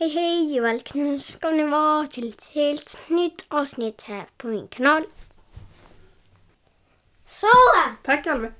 Hej hej och välkomna ska ni vara till ett helt nytt avsnitt här på min kanal. Så! Tack Alve.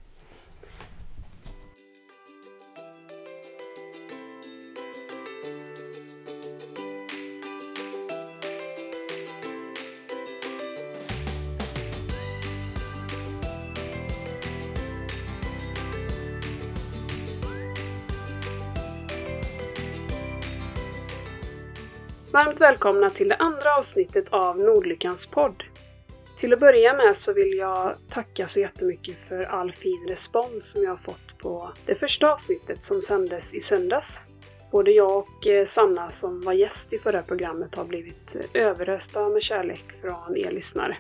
Varmt välkomna till det andra avsnittet av Nordlyckans podd. Till att börja med så vill jag tacka så jättemycket för all fin respons som jag har fått på det första avsnittet som sändes i söndags. Både jag och eh, Sanna som var gäst i förra programmet har blivit eh, överösta med kärlek från er lyssnare.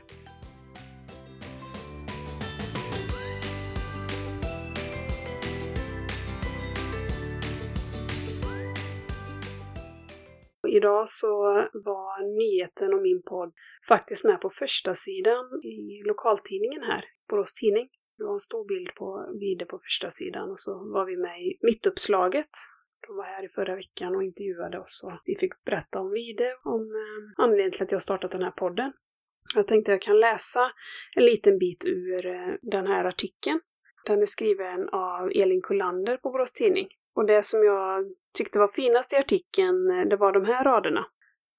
Idag så var nyheten om min podd faktiskt med på första sidan i lokaltidningen här, Borås Tidning. Det var en stor bild på Vide på första sidan och så var vi med i mittuppslaget. De var här i förra veckan och intervjuade oss och vi fick berätta om Vide, om eh, anledningen till att jag startat den här podden. Jag tänkte jag kan läsa en liten bit ur eh, den här artikeln. Den är skriven av Elin Kullander på Borås Tidning. Och det som jag tyckte var finast i artikeln, eh, det var de här raderna.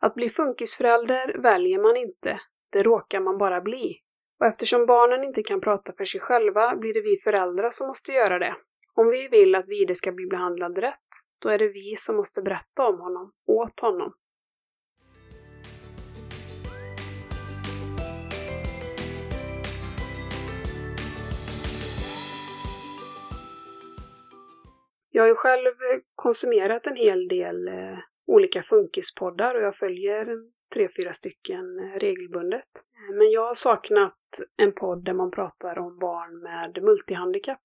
Att bli funkisförälder väljer man inte, det råkar man bara bli. Och eftersom barnen inte kan prata för sig själva blir det vi föräldrar som måste göra det. Om vi vill att Vide ska bli behandlad rätt, då är det vi som måste berätta om honom, åt honom. Jag har ju själv eh, konsumerat en hel del eh, olika funkispoddar och jag följer tre, fyra stycken eh, regelbundet. Eh, men jag har saknat en podd där man pratar om barn med multihandikapp.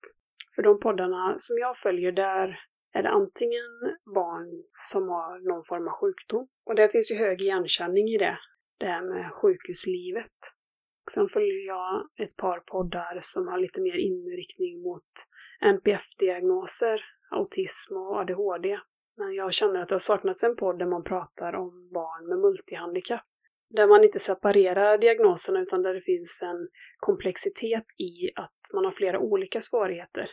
För de poddarna som jag följer där är det antingen barn som har någon form av sjukdom, och det finns ju hög igenkänning i det, det här med sjukhuslivet. Sen följer jag ett par poddar som har lite mer inriktning mot NPF-diagnoser, autism och ADHD. Men jag känner att det har saknats en podd där man pratar om barn med multihandikapp. Där man inte separerar diagnoserna utan där det finns en komplexitet i att man har flera olika svårigheter.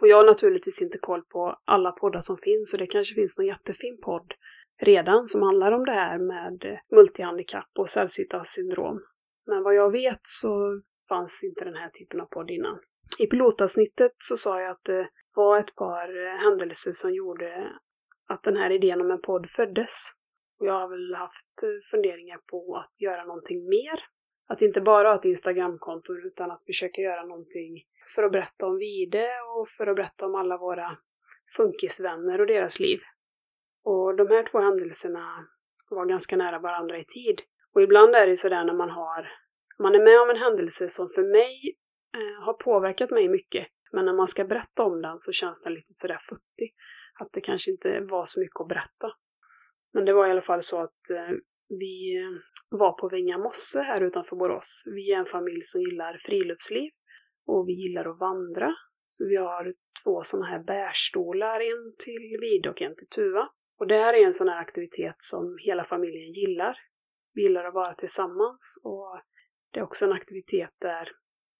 Och jag har naturligtvis inte koll på alla poddar som finns och det kanske finns någon jättefin podd redan som handlar om det här med multihandikapp och sällsynta syndrom. Men vad jag vet så fanns inte den här typen av podd innan. I pilotavsnittet så sa jag att det var ett par eh, händelser som gjorde att den här idén om en podd föddes. Och jag har väl haft eh, funderingar på att göra någonting mer. Att inte bara ha ett Instagramkonto utan att försöka göra någonting för att berätta om Vide och för att berätta om alla våra funkisvänner och deras liv. Och de här två händelserna var ganska nära varandra i tid. Och ibland är det ju sådär när man har, man är med om en händelse som för mig eh, har påverkat mig mycket. Men när man ska berätta om den så känns den lite sådär futtig. Att det kanske inte var så mycket att berätta. Men det var i alla fall så att eh, vi eh, var på Vänga mosse här utanför Borås. Vi är en familj som gillar friluftsliv och vi gillar att vandra. Så vi har två sådana här bärstolar, en till Vide och en till Tuva. Och det här är en sån här aktivitet som hela familjen gillar. Vi gillar att vara tillsammans och det är också en aktivitet där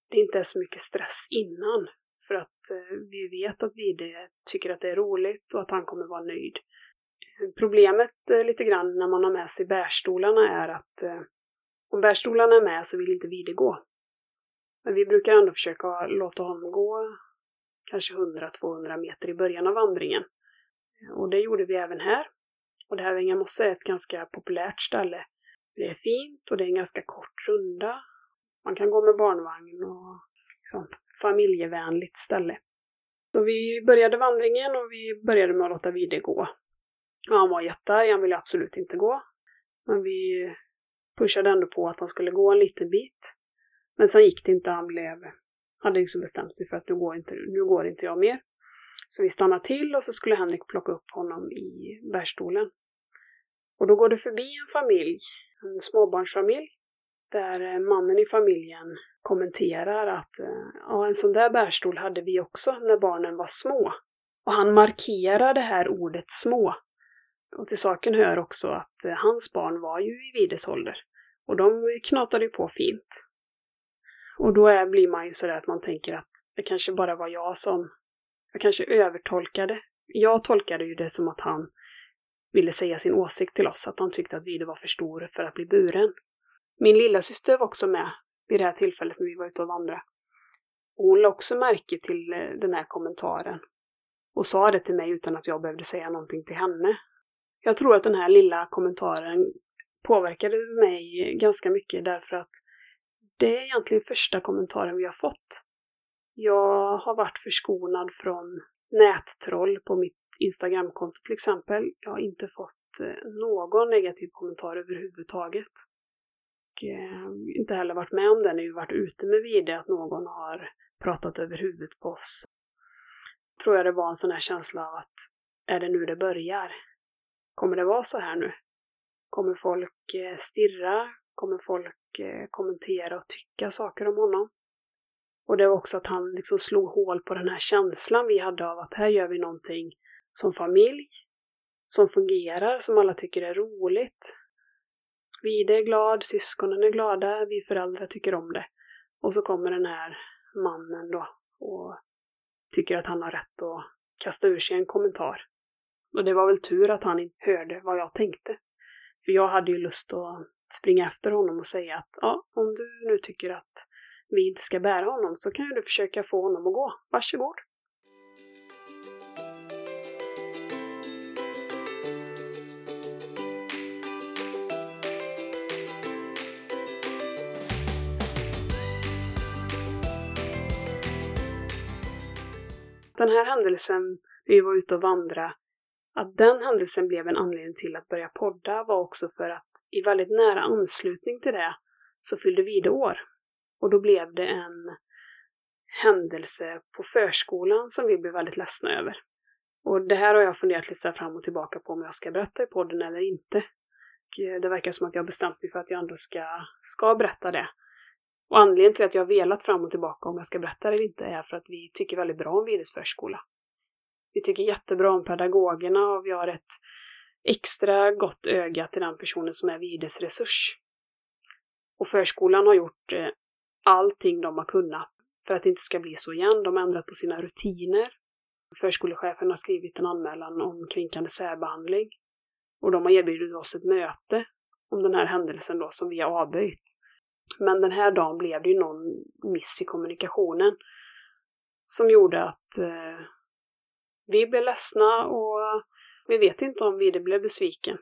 det inte är så mycket stress innan. För att eh, vi vet att Vide tycker att det är roligt och att han kommer vara nöjd. Eh, problemet eh, lite grann när man har med sig bärstolarna är att om bärstolarna är med så vill inte Vide gå. Men vi brukar ändå försöka låta honom gå kanske 100-200 meter i början av vandringen. Och det gjorde vi även här. Och det här Vängamosse är ett ganska populärt ställe. Det är fint och det är en ganska kort runda. Man kan gå med barnvagn och liksom, familjevänligt ställe. Så vi började vandringen och vi började med att låta Vide gå. Och han var jättearg, han ville absolut inte gå. Men vi pushade ändå på att han skulle gå en liten bit. Men sen gick det inte, han blev, hade liksom bestämt sig för att nu går, inte, nu går inte jag mer. Så vi stannade till och så skulle Henrik plocka upp honom i bärstolen. Och då går det förbi en familj, en småbarnsfamilj, där eh, mannen i familjen kommenterar att eh, ja, en sån där bärstol hade vi också när barnen var små. Och han markerar det här ordet små. Och till saken hör också att eh, hans barn var ju i Vides ålder. Och de knatade ju på fint. Och då är, blir man ju sådär att man tänker att det kanske bara var jag som... Jag kanske övertolkade. Jag tolkade ju det som att han ville säga sin åsikt till oss, att han tyckte att Vide var för stor för att bli buren. Min lilla syster var också med vid det här tillfället när vi var ute och vandrade. Och hon lade också märke till eh, den här kommentaren och sa det till mig utan att jag behövde säga någonting till henne. Jag tror att den här lilla kommentaren påverkade mig ganska mycket därför att det är egentligen första kommentaren vi har fått. Jag har varit förskonad från nättroll på mitt Instagramkonto till exempel. Jag har inte fått eh, någon negativ kommentar överhuvudtaget. Och eh, inte heller varit med om det när vi varit ute med Vide, att någon har pratat över huvudet på oss. Tror jag det var en sån här känsla av att är det nu det börjar? Kommer det vara så här nu? Kommer folk eh, stirra? Kommer folk eh, kommentera och tycka saker om honom? Och det var också att han liksom slog hål på den här känslan vi hade av att här gör vi någonting som familj, som fungerar, som alla tycker är roligt. Vide är glad, syskonen är glada, vi föräldrar tycker om det. Och så kommer den här mannen då och tycker att han har rätt att kasta ur sig en kommentar. Och det var väl tur att han inte hörde vad jag tänkte. För jag hade ju lust att springa efter honom och säga att ja, om du nu tycker att vi inte ska bära honom så kan ju du försöka få honom att gå. Varsågod. Den här händelsen, vi var ute och vandra, att den händelsen blev en anledning till att börja podda var också för att i väldigt nära anslutning till det så fyllde vi det år. Och då blev det en händelse på förskolan som vi blev väldigt ledsna över. Och det här har jag funderat lite fram och tillbaka på om jag ska berätta i podden eller inte. Och eh, det verkar som att jag har bestämt mig för att jag ändå ska, ska berätta det. Och anledningen till att jag har velat fram och tillbaka om jag ska berätta det eller inte är för att vi tycker väldigt bra om Vides förskola. Vi tycker jättebra om pedagogerna och vi har ett extra gott öga till den personen som är Vides resurs. Och förskolan har gjort eh, allting de har kunnat för att det inte ska bli så igen. De har ändrat på sina rutiner. Förskolechefen har skrivit en anmälan om kränkande särbehandling. Och de har erbjudit oss ett möte om den här händelsen då som vi har avböjt. Men den här dagen blev det ju någon miss i kommunikationen som gjorde att eh, vi blev ledsna och vi vet inte om Vide blev besviken.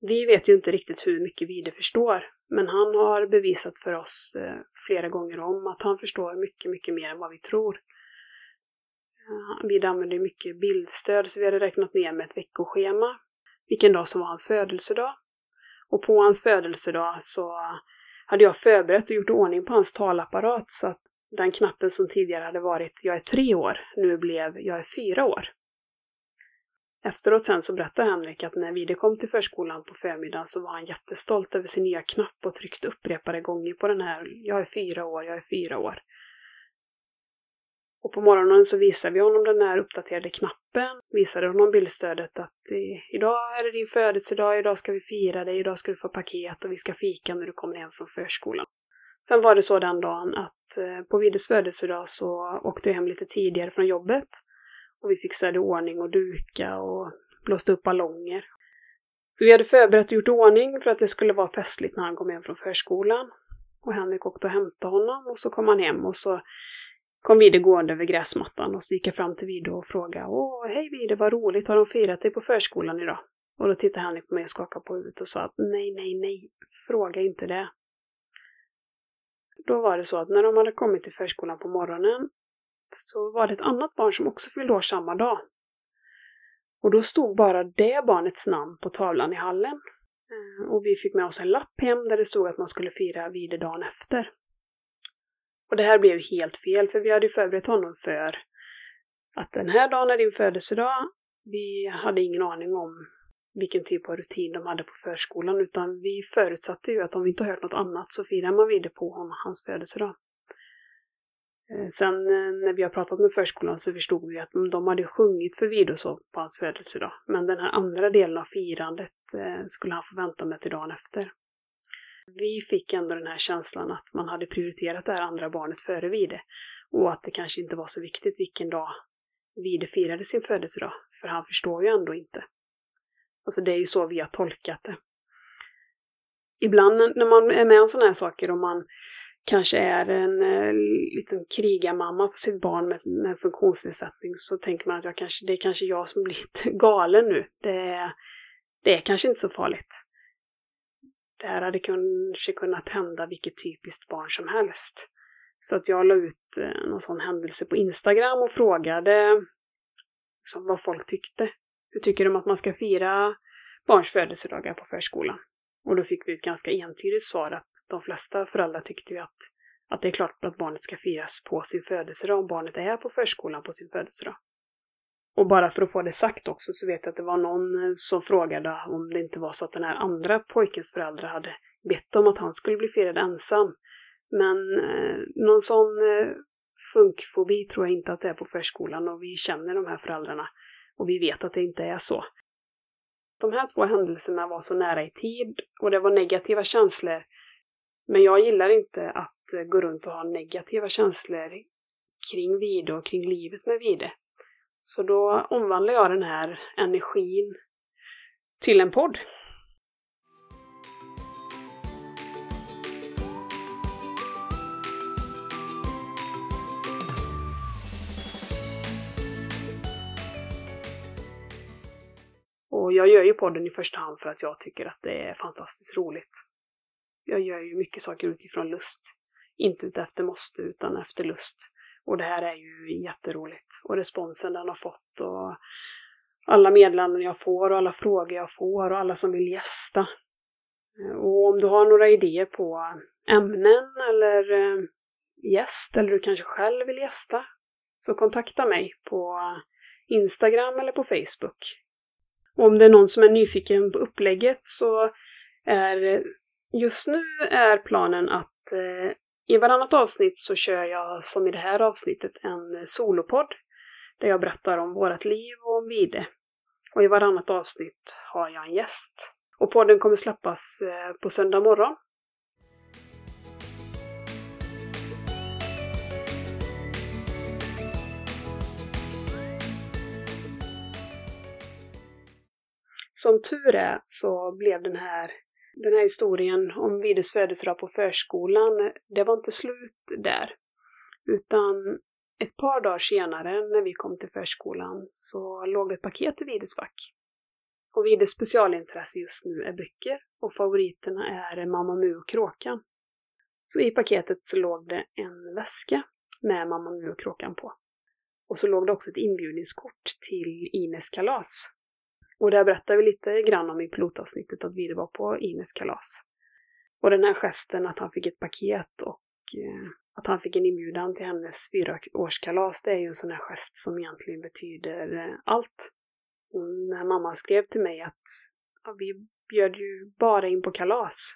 Vi vet ju inte riktigt hur mycket Vide förstår, men han har bevisat för oss eh, flera gånger om att han förstår mycket, mycket mer än vad vi tror. Eh, Vide använder mycket bildstöd, så vi hade räknat ner med ett veckoschema, vilken dag som var hans födelsedag. Och på hans födelsedag så hade jag förberett och gjort ordning på hans talapparat så att den knappen som tidigare hade varit ”Jag är tre år” nu blev ”Jag är fyra år”. Efteråt sen så berättade Henrik att när Vide kom till förskolan på förmiddagen så var han jättestolt över sin nya knapp och tryckte upprepade gånger på den här ”Jag är fyra år, jag är fyra år”. Och på morgonen så visade vi honom den här uppdaterade knappen, visade honom bildstödet att eh, idag är det din födelsedag, idag ska vi fira dig, idag ska du få paket och vi ska fika när du kommer hem från förskolan. Sen var det så den dagen att eh, på Vides födelsedag så åkte jag hem lite tidigare från jobbet och vi fixade ordning och duka och blåste upp ballonger. Så vi hade förberett och gjort ordning för att det skulle vara festligt när han kom hem från förskolan. Och Henrik åkte och hämtade honom och så kom han hem och så kom Vide gående över gräsmattan och så gick jag fram till Vide och frågade Åh, hej Vide, vad roligt, har de firat dig på förskolan idag? Och då tittade Henrik på mig och skakade på huvudet och sa att nej, nej, nej, fråga inte det. Då var det så att när de hade kommit till förskolan på morgonen så var det ett annat barn som också fyllde år samma dag. Och då stod bara det barnets namn på tavlan i hallen. Eh, och vi fick med oss en lapp hem där det stod att man skulle fira Vide dagen efter. Och det här blev helt fel, för vi hade ju förberett honom för att den här dagen är din födelsedag. Vi hade ingen aning om vilken typ av rutin de hade på förskolan, utan vi förutsatte ju att om vi inte hört något annat så firar man vidare på honom hans födelsedag. Eh, sen eh, när vi har pratat med förskolan så förstod vi att de hade sjungit för Vidosov på hans födelsedag. Men den här andra delen av firandet eh, skulle han få vänta med till dagen efter. Vi fick ändå den här känslan att man hade prioriterat det här andra barnet före Vide och att det kanske inte var så viktigt vilken dag Vide firade sin födelsedag, för han förstår ju ändå inte. Alltså det är ju så vi har tolkat det. Ibland när man är med om sådana här saker och man kanske är en eh, liten krigarmamma för sitt barn med, med funktionsnedsättning så tänker man att jag kanske, det är kanske jag som blivit galen nu. Det är, det är kanske inte så farligt. Det här hade kanske kunnat hända vilket typiskt barn som helst. Så att jag la ut eh, någon sån händelse på Instagram och frågade liksom, vad folk tyckte. Hur tycker de att man ska fira barns födelsedagar på förskolan? Och då fick vi ett ganska entydigt svar att de flesta föräldrar tyckte ju att, att det är klart att barnet ska firas på sin födelsedag om barnet är på förskolan på sin födelsedag. Och bara för att få det sagt också så vet jag att det var någon eh, som frågade om det inte var så att den här andra pojkens föräldrar hade bett om att han skulle bli firad ensam. Men eh, någon sån eh, funkfobi tror jag inte att det är på förskolan och vi känner de här föräldrarna. Och vi vet att det inte är så. De här två händelserna var så nära i tid och det var negativa känslor. Men jag gillar inte att eh, gå runt och ha negativa känslor kring Vide och kring livet med Vide. Så då omvandlar jag den här energin till en podd. Och jag gör ju podden i första hand för att jag tycker att det är fantastiskt roligt. Jag gör ju mycket saker utifrån lust. Inte utefter måste, utan efter lust. Och det här är ju jätteroligt. Och responsen den har fått och alla meddelanden jag får och alla frågor jag får och alla som vill gästa. Och om du har några idéer på ämnen eller eh, gäst eller du kanske själv vill gästa så kontakta mig på Instagram eller på Facebook. Och om det är någon som är nyfiken på upplägget så är just nu är planen att eh, i varannat avsnitt så kör jag som i det här avsnittet en solopodd där jag berättar om vårt liv och om Vide. Och i varannat avsnitt har jag en gäst. Och podden kommer släppas eh, på söndag morgon Som tur är så blev den här, den här historien om Vides födelsedag på förskolan, det var inte slut där. Utan ett par dagar senare när vi kom till förskolan så låg det ett paket i Vides fack. Och Vides specialintresse just nu är böcker och favoriterna är Mamma Mu och Kråkan. Så i paketet så låg det en väska med Mamma Mu och Kråkan på. Och så låg det också ett inbjudningskort till Ines kalas och det berättar vi lite grann om i pilotavsnittet, att vi var på Ines kalas. Och den här gesten att han fick ett paket och eh, att han fick en inbjudan till hennes fyraårskalas, det är ju en sån här gest som egentligen betyder eh, allt. Och när mamma skrev till mig att ja, vi bjöd ju bara in på kalas.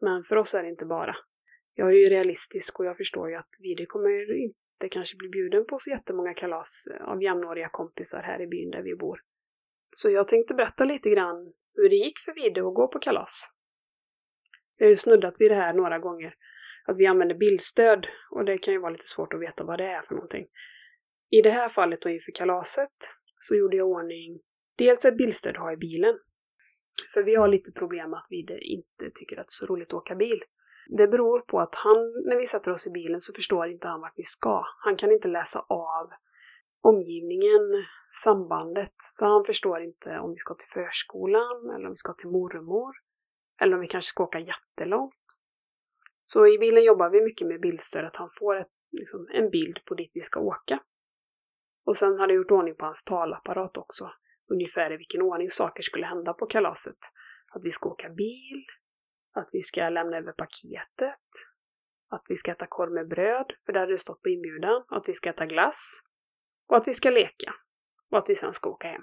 Men för oss är det inte bara. Jag är ju realistisk och jag förstår ju att Vide kommer inte kanske bli bjuden på så jättemånga kalas eh, av jämnåriga kompisar här i byn där vi bor. Så jag tänkte berätta lite grann hur det gick för Vide att gå på kalas. Jag har ju snuddat vid det här några gånger, att vi använder bildstöd och det kan ju vara lite svårt att veta vad det är för någonting. I det här fallet då inför kalaset så gjorde jag ordning dels ett bildstöd att ha i bilen. För vi har lite problem med att Vide inte tycker att det är så roligt att åka bil. Det beror på att han, när vi sätter oss i bilen så förstår inte han vart vi ska. Han kan inte läsa av omgivningen, sambandet. Så han förstår inte om vi ska till förskolan eller om vi ska till mormor. Eller om vi kanske ska åka jättelångt. Så i bilen jobbar vi mycket med bildstöd, att han får ett, liksom, en bild på dit vi ska åka. Och sen hade jag gjort ordning på hans talapparat också. Ungefär i vilken ordning saker skulle hända på kalaset. Att vi ska åka bil, att vi ska lämna över paketet, att vi ska äta korv med bröd, för det hade det stått på inbjudan, att vi ska äta glass, och att vi ska leka och att vi sen ska åka hem.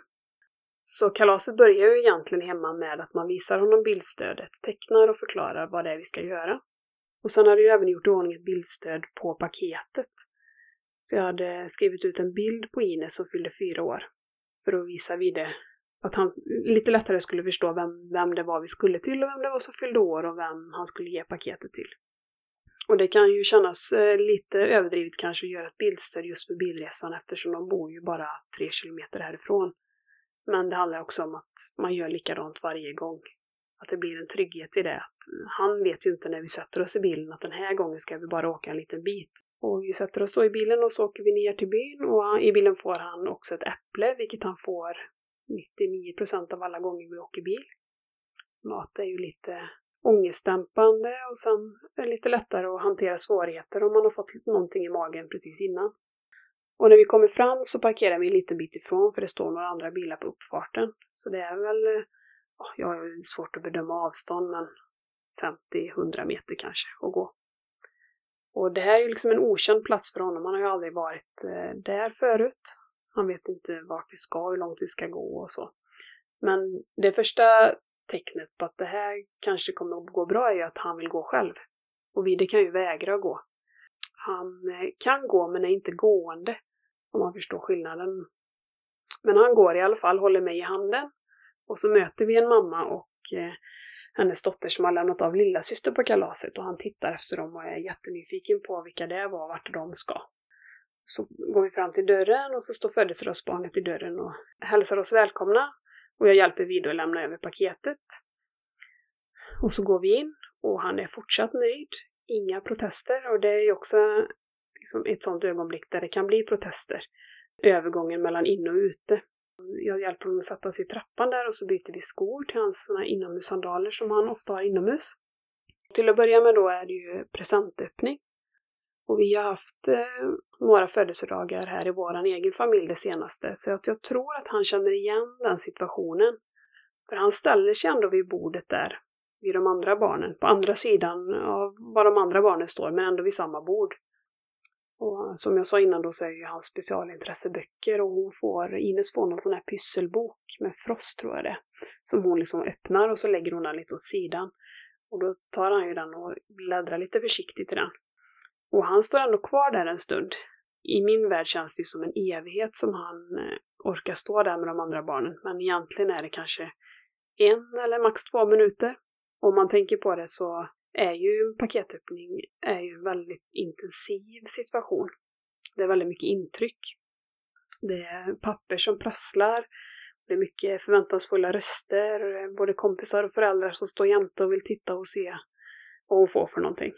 Så kalaset börjar ju egentligen hemma med att man visar honom bildstödet, tecknar och förklarar vad det är vi ska göra. Och sen har du ju även gjort i ordning ett bildstöd på paketet. Så jag hade skrivit ut en bild på Ines som fyllde fyra år. För att visa Vide att han lite lättare skulle förstå vem, vem det var vi skulle till och vem det var som fyllde år och vem han skulle ge paketet till. Och det kan ju kännas eh, lite överdrivet kanske att göra ett bildstöd just för bilresan eftersom de bor ju bara tre kilometer härifrån. Men det handlar också om att man gör likadant varje gång. Att det blir en trygghet i det. Att han vet ju inte när vi sätter oss i bilen att den här gången ska vi bara åka en liten bit. Och vi sätter oss då i bilen och så åker vi ner till byn och i bilen får han också ett äpple, vilket han får 99 procent av alla gånger vi åker bil. Mat är ju lite ångestdämpande och sen är det lite lättare att hantera svårigheter om man har fått någonting i magen precis innan. Och när vi kommer fram så parkerar vi en liten bit ifrån för det står några andra bilar på uppfarten. Så det är väl, jag har svårt att bedöma avstånd men 50-100 meter kanske att gå. Och det här är ju liksom en okänd plats för honom, han har ju aldrig varit eh, där förut. Han vet inte vart vi ska, hur långt vi ska gå och så. Men det första tecknet på att det här kanske kommer att gå bra är ju att han vill gå själv. Och Vide kan ju vägra att gå. Han eh, kan gå men är inte gående, om man förstår skillnaden. Men han går i alla fall, håller mig i handen. Och så möter vi en mamma och eh, hennes dotter som har lämnat av lilla syster på kalaset och han tittar efter dem och är jättenyfiken på vilka det var och vart de ska. Så går vi fram till dörren och så står födelsedagsbarnet i dörren och hälsar oss välkomna och jag hjälper Vido att lämna över paketet. Och så går vi in och han är fortsatt nöjd. Inga protester och det är ju också liksom ett sånt ögonblick där det kan bli protester. Övergången mellan inne och ute. Jag hjälper honom att sätta sig i trappan där och så byter vi skor till hans inomhussandaler som han ofta har inomhus. Till att börja med då är det ju presentöppning. Och vi har haft eh, några födelsedagar här i vår egen familj det senaste, så att jag tror att han känner igen den situationen. För han ställer sig ändå vid bordet där, vid de andra barnen, på andra sidan av var de andra barnen står, men ändå vid samma bord. Och som jag sa innan då så är ju hans specialintresse böcker och hon får, Ines får någon sån här pysselbok med Frost tror jag det Som hon liksom öppnar och så lägger hon den lite åt sidan. Och då tar han ju den och bläddrar lite försiktigt i den. Och han står ändå kvar där en stund. I min värld känns det ju som en evighet som han eh, orkar stå där med de andra barnen, men egentligen är det kanske en eller max två minuter. Om man tänker på det så är ju en paketöppning är ju en väldigt intensiv situation. Det är väldigt mycket intryck. Det är papper som prasslar, det är mycket förväntansfulla röster, både kompisar och föräldrar som står jämte och vill titta och se vad hon får för någonting.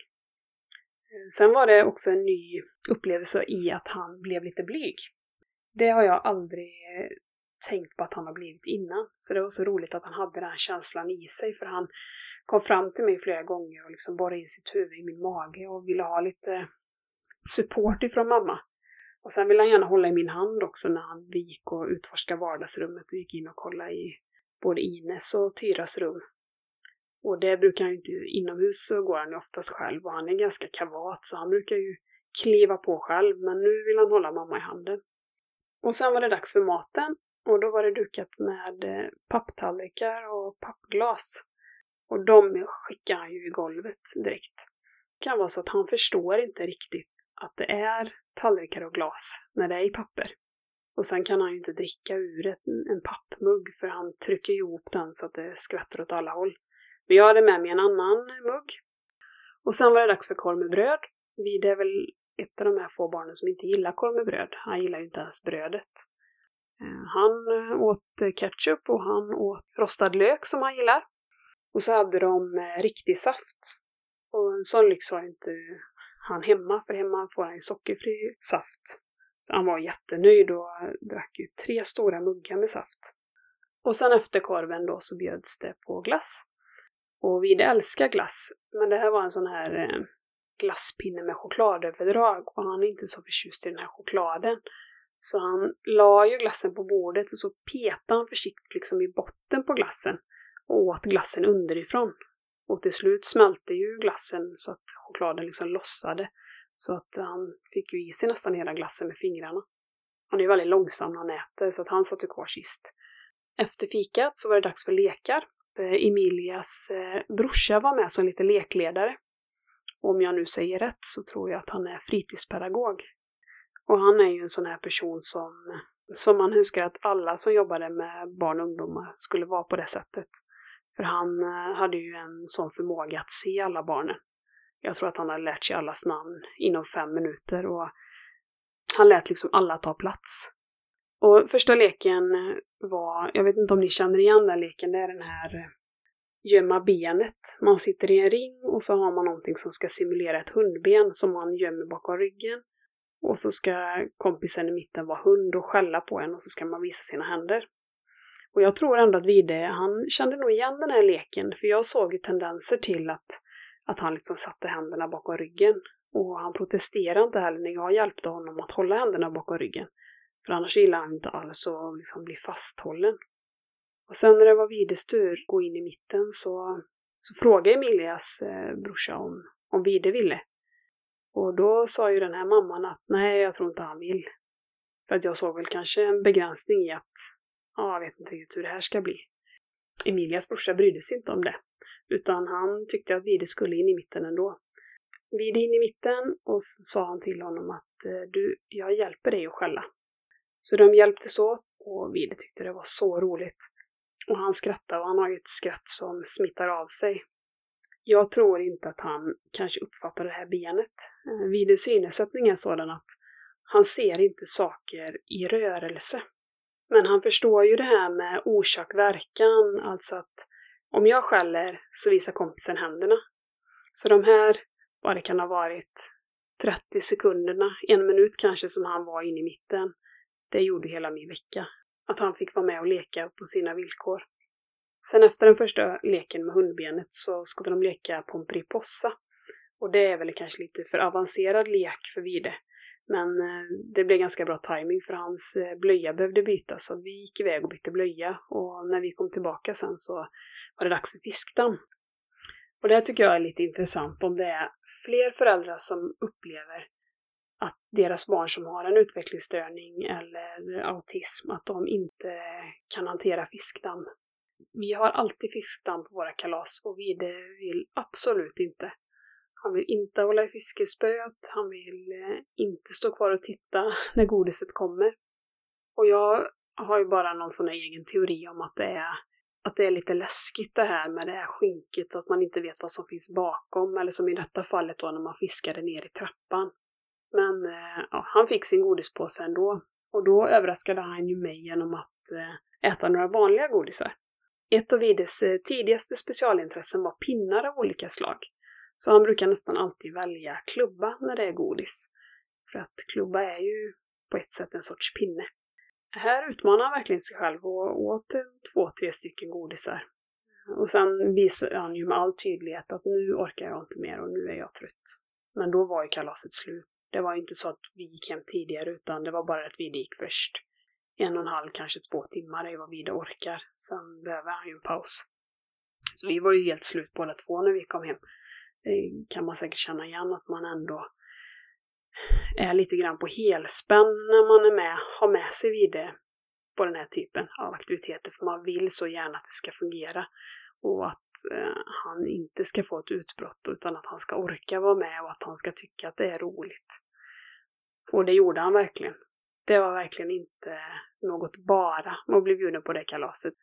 Eh, sen var det också en ny upplevelse i att han blev lite blyg. Det har jag aldrig eh, tänkt på att han har blivit innan. Så det var så roligt att han hade den känslan i sig för han kom fram till mig flera gånger och liksom borrade in sitt huvud i min mage och ville ha lite support ifrån mamma. Och sen ville han gärna hålla i min hand också när han gick och utforskade vardagsrummet och gick in och kollade i både Ines och Tyras rum. Och det brukar han ju inte, inomhus så går han ju oftast själv och han är ganska kavat så han brukar ju kliva på själv men nu vill han hålla mamma i handen. Och sen var det dags för maten och då var det dukat med eh, papptallrikar och pappglas. Och de skickar han ju i golvet direkt. Det kan vara så att han förstår inte riktigt att det är tallrikar och glas när det är i papper. Och sen kan han ju inte dricka ur ett, en pappmugg för han trycker ihop den så att det skvätter åt alla håll. Men jag hade med mig en annan mugg. Och sen var det dags för korv med bröd. Vi är väl ett av de här få barnen som inte gillar korv med bröd. Han gillar ju inte ens brödet. Eh, han eh, åt eh, ketchup och han åt rostad lök som han gillar. Och så hade de riktig saft. Och en sån lyx har ju inte han hemma, för hemma får han ju sockerfri saft. Så han var jättenöjd och drack ju tre stora muggar med saft. Och sen efter korven då så bjöds det på glass. Och vi älskar glass, men det här var en sån här eh, glasspinne med chokladöverdrag och han är inte så förtjust i den här chokladen. Så han la ju glassen på bordet och så petade han försiktigt liksom i botten på glassen och åt glassen underifrån. Och till slut smälte ju glassen så att chokladen liksom lossade. Så att han fick ju i sig nästan hela glassen med fingrarna. Han är ju väldigt långsam när han äter så att han satt ju kvar sist. Efter fikat så var det dags för lekar Eh, Emilias eh, brorsa var med som lite lekledare. om jag nu säger rätt så tror jag att han är fritidspedagog. Och han är ju en sån här person som, som man önskar att alla som jobbade med barn och ungdomar skulle vara på det sättet. För han eh, hade ju en sån förmåga att se alla barnen. Jag tror att han hade lärt sig allas namn inom fem minuter och han lät liksom alla ta plats. Och första leken eh, var, jag vet inte om ni känner igen den leken, det är den här eh, gömma benet. Man sitter i en ring och så har man någonting som ska simulera ett hundben som man gömmer bakom ryggen. Och så ska kompisen i mitten vara hund och skälla på en och så ska man visa sina händer. Och jag tror ändå att Vide, han kände nog igen den här leken, för jag såg ju tendenser till att, att han liksom satte händerna bakom ryggen. Och han protesterade inte heller när jag hjälpte honom att hålla händerna bakom ryggen. För annars gillar han inte alls att liksom bli fasthållen. Och sen när det var Vides tur att gå in i mitten så, så frågade Emilias eh, brorsa om, om Vide ville. Och då sa ju den här mamman att nej, jag tror inte han vill. För att jag såg väl kanske en begränsning i att, ja, jag vet inte riktigt hur det här ska bli. Emilias brorsa brydde sig inte om det, utan han tyckte att Vide skulle in i mitten ändå. Vide in i mitten och så sa han till honom att du, jag hjälper dig att skälla. Så de hjälptes åt och Vide tyckte det var så roligt. Och han skrattade och han har ju ett skratt som smittar av sig. Jag tror inte att han kanske uppfattar det här benet. Eh, Vides synnedsättning är sådan att han ser inte saker i rörelse. Men han förstår ju det här med orsak-verkan, alltså att om jag skäller så visar kompisen händerna. Så de här, vad det kan ha varit, 30 sekunderna, en minut kanske som han var inne i mitten, det gjorde hela min vecka. Att han fick vara med och leka på sina villkor. Sen efter den första leken med hundbenet så skulle de leka Pomperipossa. Och det är väl kanske lite för avancerad lek för Vide. Men eh, det blev ganska bra timing för hans eh, blöja behövde bytas så vi gick iväg och bytte blöja och när vi kom tillbaka sen så var det dags för fiskdamm. Och det här tycker jag är lite intressant om det är fler föräldrar som upplever att deras barn som har en utvecklingsstörning eller autism, att de inte kan hantera fiskdamm. Vi har alltid fiskdamm på våra kalas och Vide vill absolut inte. Han vill inte hålla i fiskespöet, han vill eh, inte stå kvar och titta när godiset kommer. Och jag har ju bara någon sån här egen teori om att det är att det är lite läskigt det här med det här skynket och att man inte vet vad som finns bakom, eller som i detta fallet då när man fiskade ner i trappan. Men eh, ja, han fick sin godispåse ändå. Och då överraskade han ju mig genom att eh, äta några vanliga godisar. Ett av Vides eh, tidigaste specialintressen var pinnar av olika slag. Så han brukar nästan alltid välja klubba när det är godis. För att klubba är ju på ett sätt en sorts pinne. Här utmanar han verkligen sig själv och åt två, tre stycken godisar. Och sen visar han ju med all tydlighet att nu orkar jag inte mer och nu är jag trött. Men då var ju kalaset slut. Det var ju inte så att vi gick hem tidigare utan det var bara att vi gick först. En och en halv, kanske två timmar är vad Vida orkar. Sen behöver han ju en paus. Så vi var ju helt slut båda två när vi kom hem. Det kan man säkert känna igen att man ändå är lite grann på helspänn när man är med, har med sig Vide på den här typen av aktiviteter för man vill så gärna att det ska fungera och att eh, han inte ska få ett utbrott utan att han ska orka vara med och att han ska tycka att det är roligt. Och det gjorde han verkligen. Det var verkligen inte något bara att bli bjuden på det kalaset.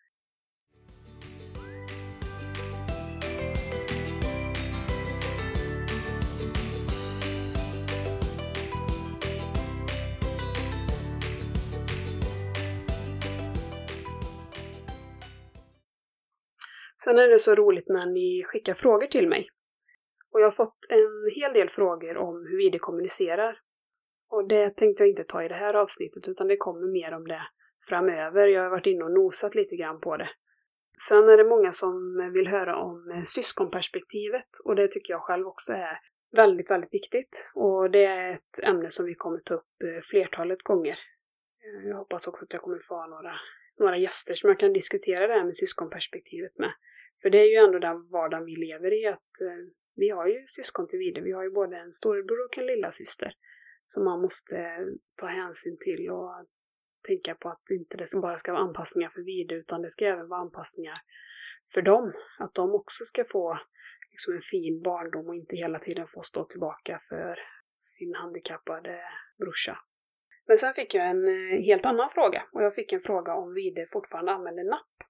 Sen är det så roligt när ni skickar frågor till mig. Och jag har fått en hel del frågor om hur vi kommunicerar. Och det tänkte jag inte ta i det här avsnittet utan det kommer mer om det framöver. Jag har varit inne och nosat lite grann på det. Sen är det många som vill höra om syskonperspektivet och det tycker jag själv också är väldigt, väldigt viktigt. Och det är ett ämne som vi kommer ta upp eh, flertalet gånger. Eh, jag hoppas också att jag kommer få ha några, några gäster som jag kan diskutera det här med syskonperspektivet med. För det är ju ändå den vardagen vi lever i, att eh, vi har ju syskon till vidare. Vi har ju både en storebror och en lilla syster som man måste eh, ta hänsyn till och tänka på att inte det bara ska vara anpassningar för vidare utan det ska även vara anpassningar för dem. Att de också ska få liksom en fin barndom och inte hela tiden få stå tillbaka för sin handikappade brorsa. Men sen fick jag en eh, helt annan fråga och jag fick en fråga om Vide fortfarande använder napp.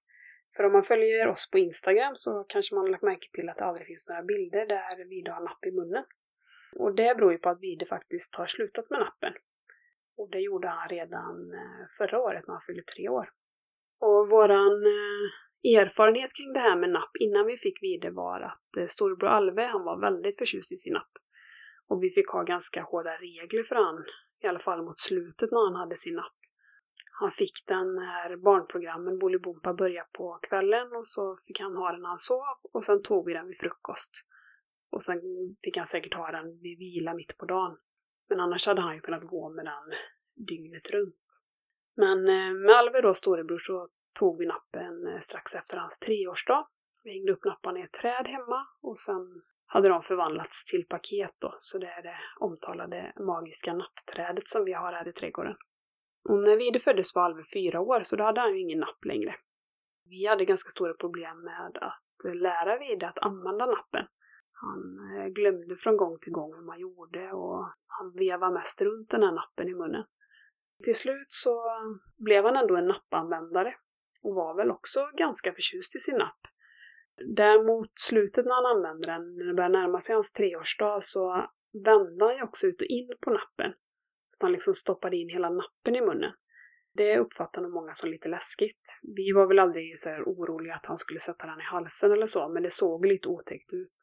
För om man följer oss på Instagram så kanske man har lagt märke till att det aldrig finns några bilder där Vide har napp i munnen. Och det beror ju på att Vide faktiskt har slutat med nappen. Och det gjorde han redan eh, förra året när han fyllde tre år. Och våran eh, erfarenhet kring det här med napp innan vi fick Vide var att eh, storebror Alve, han var väldigt förtjust i sin napp. Och vi fick ha ganska hårda regler för han i alla fall mot slutet när han hade sin napp. Han fick den när barnprogrammen Bolibompa började på kvällen och så fick han ha den när han sov och sen tog vi den vid frukost. Och sen fick han säkert ha den vid vila mitt på dagen. Men annars hade han ju kunnat gå med den dygnet runt. Men eh, med Alve då, storebror, så tog vi nappen eh, strax efter hans treårsdag. Vi hängde upp napparna i ett träd hemma och sen hade de förvandlats till paket då, så det är det omtalade magiska nappträdet som vi har här i trädgården. Och när Vide föddes var Alve fyra år, så då hade han ju ingen napp längre. Vi hade ganska stora problem med att lära Vide att använda nappen. Han eh, glömde från gång till gång hur man gjorde och han vevade mest runt den här nappen i munnen. Till slut så blev han ändå en nappanvändare och var väl också ganska förtjust i sin napp. Däremot slutet när han använde den, när det började närma sig hans treårsdag, så vände han ju också ut och in på nappen. Så att han liksom stoppade in hela nappen i munnen. Det uppfattade nog många som lite läskigt. Vi var väl aldrig så här oroliga att han skulle sätta den i halsen eller så, men det såg lite otäckt ut.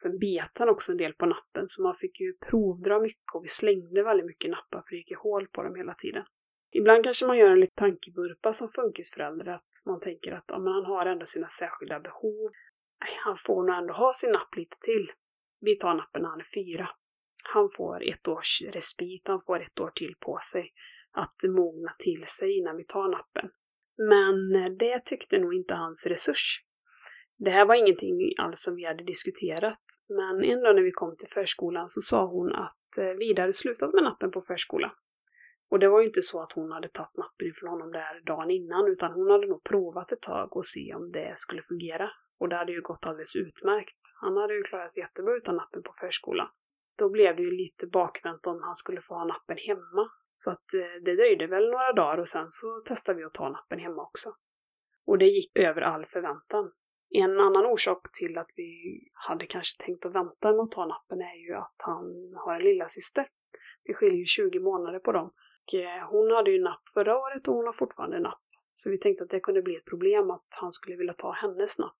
Sen bet han också en del på nappen, så man fick ju provdra mycket och vi slängde väldigt mycket nappar för det gick ju hål på dem hela tiden. Ibland kanske man gör en liten tankevurpa som funkisförälder, att man tänker att ja, men han har ändå sina särskilda behov. Nej, han får nog ändå ha sin napp lite till. Vi tar nappen när han är fyra. Han får ett års respit, han får ett år till på sig att mogna till sig innan vi tar nappen. Men det tyckte nog inte hans resurs. Det här var ingenting alls som vi hade diskuterat, men en dag när vi kom till förskolan så sa hon att eh, hade slutat med nappen på förskolan. Och det var ju inte så att hon hade tagit nappen ifrån honom där dagen innan, utan hon hade nog provat ett tag och se om det skulle fungera. Och det hade ju gått alldeles utmärkt. Han hade ju klarat sig jättebra utan nappen på förskolan. Då blev det ju lite bakvänt om han skulle få ha nappen hemma. Så att eh, det dröjde väl några dagar och sen så testade vi att ta nappen hemma också. Och det gick över all förväntan. En annan orsak till att vi hade kanske tänkt att vänta med att ta nappen är ju att han har en lilla syster. Det skiljer ju 20 månader på dem. Och eh, hon hade ju napp förra året och hon har fortfarande napp. Så vi tänkte att det kunde bli ett problem att han skulle vilja ta hennes napp.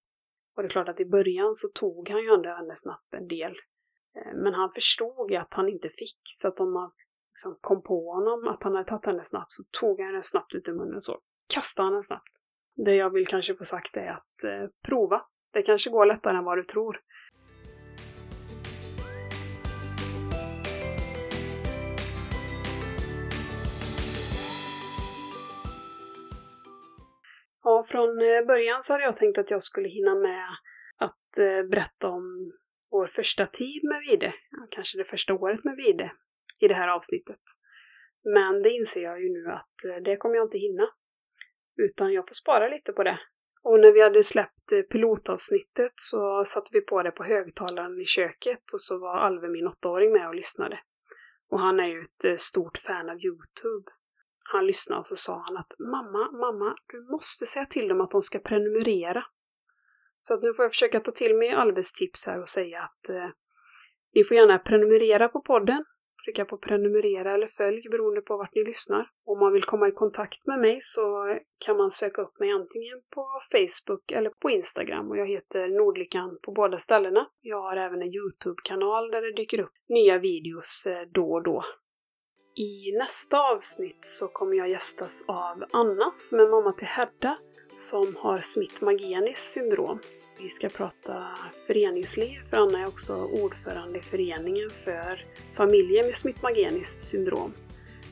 Och det är klart att i början så tog han ju ändå hennes napp en del. Eh, men han förstod ju att han inte fick, så att om man liksom kom på honom att han hade tagit henne snabbt, så tog han henne snabbt ut ur munnen så kastade han henne snabbt. Det jag vill kanske få sagt är att eh, prova. Det kanske går lättare än vad du tror. Ja, från eh, början så hade jag tänkt att jag skulle hinna med att eh, berätta om vår första tid med Vide, kanske det första året med Vide i det här avsnittet. Men det inser jag ju nu att eh, det kommer jag inte hinna. Utan jag får spara lite på det. Och när vi hade släppt eh, pilotavsnittet så satte vi på det på högtalaren i köket och så var Alve, min åttaåring, med och lyssnade. Och han är ju ett eh, stort fan av Youtube. Han lyssnade och så sa han att mamma, mamma, du måste säga till dem att de ska prenumerera. Så att nu får jag försöka ta till mig Alves tips här och säga att eh, ni får gärna prenumerera på podden. Trycka på prenumerera eller följ beroende på vart ni lyssnar. Om man vill komma i kontakt med mig så kan man söka upp mig antingen på Facebook eller på Instagram och jag heter Nordlyckan på båda ställena. Jag har även en Youtube-kanal där det dyker upp nya videos eh, då och då. I nästa avsnitt så kommer jag gästas av Anna som är mamma till Hedda som har Smith-Magenis syndrom. Vi ska prata föreningsliv, för Anna är också ordförande i föreningen för familjer med Smith-Magenis syndrom.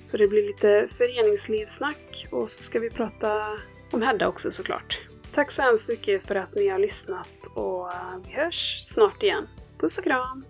Så det blir lite föreningslivssnack och så ska vi prata om Hedda också såklart. Tack så hemskt mycket för att ni har lyssnat och eh, vi hörs snart igen. Puss och kram!